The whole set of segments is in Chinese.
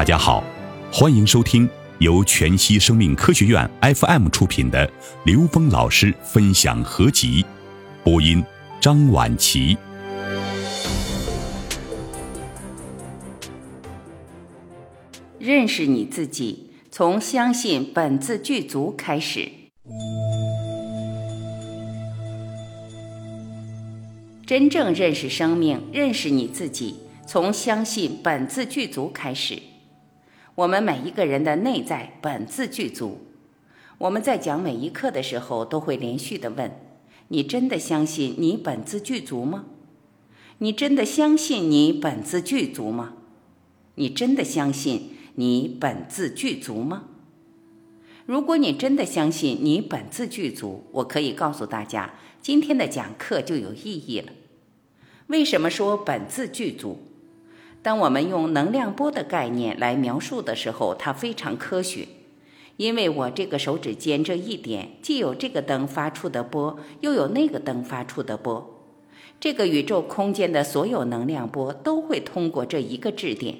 大家好，欢迎收听由全息生命科学院 FM 出品的刘峰老师分享合集，播音张婉琪。认识你自己，从相信本自具足开始。真正认识生命，认识你自己，从相信本自具足开始。我们每一个人的内在本自具足。我们在讲每一课的时候，都会连续的问：你真的相信你本自具足吗？你真的相信你本自具足吗？你真的相信你本自具足吗？如果你真的相信你本自具足，我可以告诉大家，今天的讲课就有意义了。为什么说本自具足？当我们用能量波的概念来描述的时候，它非常科学。因为我这个手指尖这一点，既有这个灯发出的波，又有那个灯发出的波。这个宇宙空间的所有能量波都会通过这一个质点，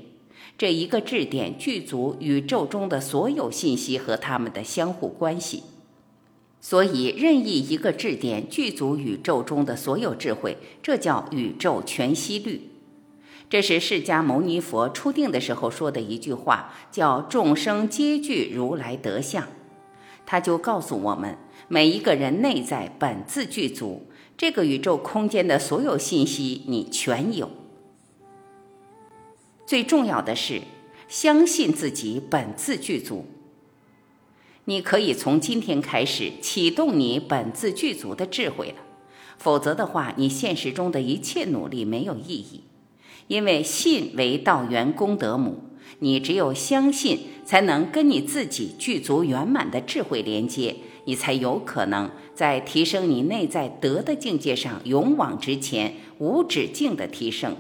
这一个质点具足宇宙中的所有信息和它们的相互关系。所以，任意一个质点具足宇宙中的所有智慧，这叫宇宙全息律。这是释迦牟尼佛初定的时候说的一句话，叫“众生皆具如来德相”。他就告诉我们，每一个人内在本自具足，这个宇宙空间的所有信息你全有。最重要的是，相信自己本自具足。你可以从今天开始启动你本自具足的智慧了，否则的话，你现实中的一切努力没有意义。因为信为道源功德母，你只有相信，才能跟你自己具足圆满的智慧连接，你才有可能在提升你内在德的境界上勇往直前、无止境的提升。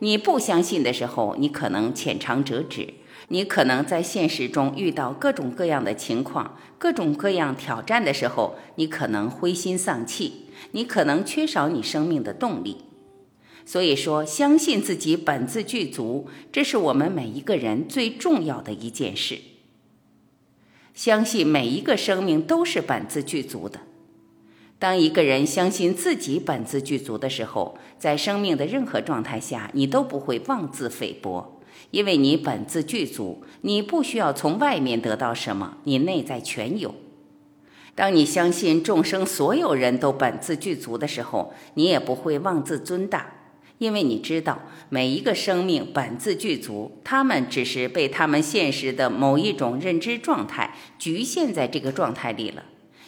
你不相信的时候，你可能浅尝辄止。你可能在现实中遇到各种各样的情况、各种各样挑战的时候，你可能灰心丧气，你可能缺少你生命的动力。所以说，相信自己本自具足，这是我们每一个人最重要的一件事。相信每一个生命都是本自具足的。当一个人相信自己本自具足的时候，在生命的任何状态下，你都不会妄自菲薄。因为你本自具足，你不需要从外面得到什么，你内在全有。当你相信众生所有人都本自具足的时候，你也不会妄自尊大，因为你知道每一个生命本自具足，他们只是被他们现实的某一种认知状态局限在这个状态里了。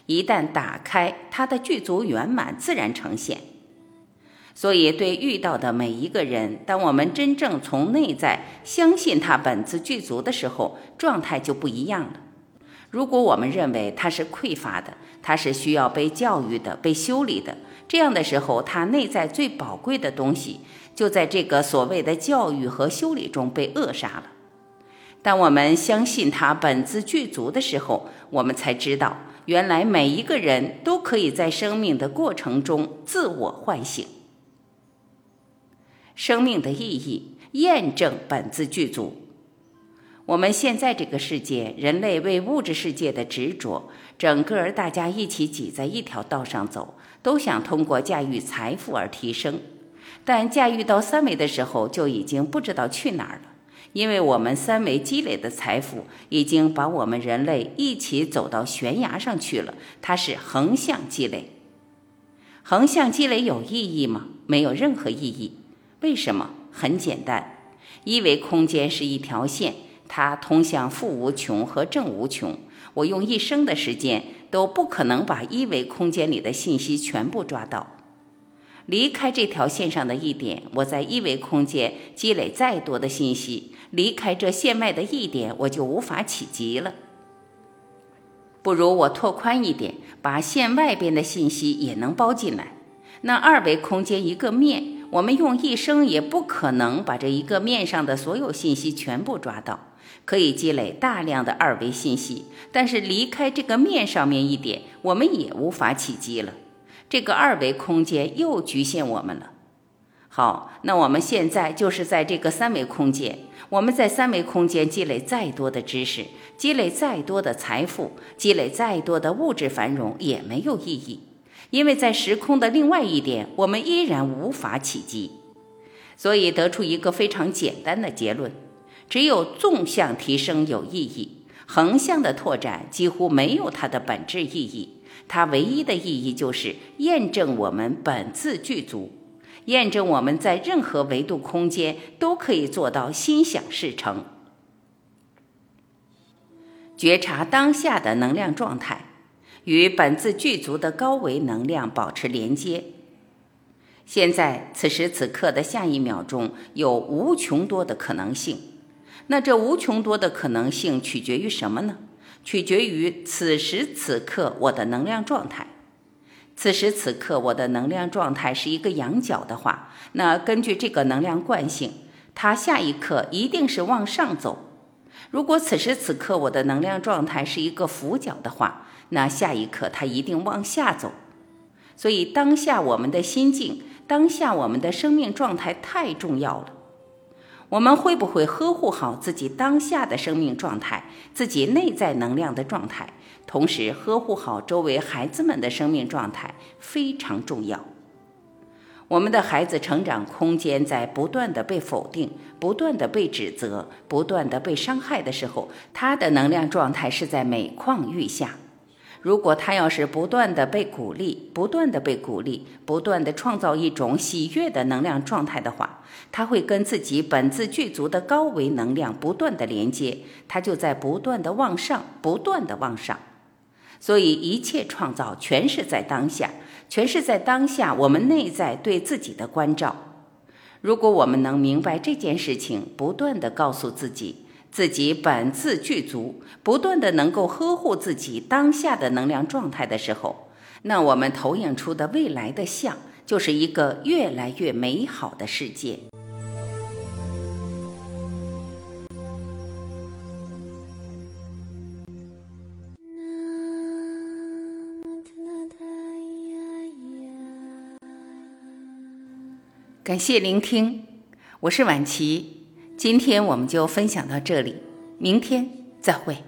一旦打开，它的具足圆满自然呈现。所以，对遇到的每一个人，当我们真正从内在相信他本自具足的时候，状态就不一样了。如果我们认为他是匮乏的，他是需要被教育的、被修理的，这样的时候，他内在最宝贵的东西就在这个所谓的教育和修理中被扼杀了。当我们相信他本自具足的时候，我们才知道，原来每一个人都可以在生命的过程中自我唤醒。生命的意义，验证本自具足。我们现在这个世界，人类为物质世界的执着，整个儿大家一起挤在一条道上走，都想通过驾驭财富而提升。但驾驭到三维的时候，就已经不知道去哪儿了，因为我们三维积累的财富，已经把我们人类一起走到悬崖上去了。它是横向积累，横向积累有意义吗？没有任何意义。为什么？很简单，一维空间是一条线，它通向负无穷和正无穷。我用一生的时间都不可能把一维空间里的信息全部抓到。离开这条线上的一点，我在一维空间积累再多的信息，离开这线外的一点，我就无法企及了。不如我拓宽一点，把线外边的信息也能包进来。那二维空间一个面。我们用一生也不可能把这一个面上的所有信息全部抓到，可以积累大量的二维信息，但是离开这个面上面一点，我们也无法企及了。这个二维空间又局限我们了。好，那我们现在就是在这个三维空间，我们在三维空间积累再多的知识，积累再多的财富，积累再多的物质繁荣也没有意义，因为在时空的另外一点，我们依然无法企及。所以得出一个非常简单的结论：只有纵向提升有意义，横向的拓展几乎没有它的本质意义。它唯一的意义就是验证我们本自具足。验证我们在任何维度空间都可以做到心想事成。觉察当下的能量状态，与本自具足的高维能量保持连接。现在此时此刻的下一秒钟有无穷多的可能性。那这无穷多的可能性取决于什么呢？取决于此时此刻我的能量状态。此时此刻，我的能量状态是一个仰角的话，那根据这个能量惯性，它下一刻一定是往上走。如果此时此刻我的能量状态是一个俯角的话，那下一刻它一定往下走。所以，当下我们的心境，当下我们的生命状态太重要了。我们会不会呵护好自己当下的生命状态，自己内在能量的状态？同时，呵护好周围孩子们的生命状态非常重要。我们的孩子成长空间在不断的被否定、不断的被指责、不断的被伤害的时候，他的能量状态是在每况愈下。如果他要是不断的被鼓励、不断的被鼓励、不断的创造一种喜悦的能量状态的话，他会跟自己本自具足的高维能量不断的连接，他就在不断的往上、不断的往上。所以，一切创造全是在当下，全是在当下。我们内在对自己的关照，如果我们能明白这件事情，不断的告诉自己，自己本自具足，不断的能够呵护自己当下的能量状态的时候，那我们投影出的未来的像，就是一个越来越美好的世界。感谢聆听，我是婉琪。今天我们就分享到这里，明天再会。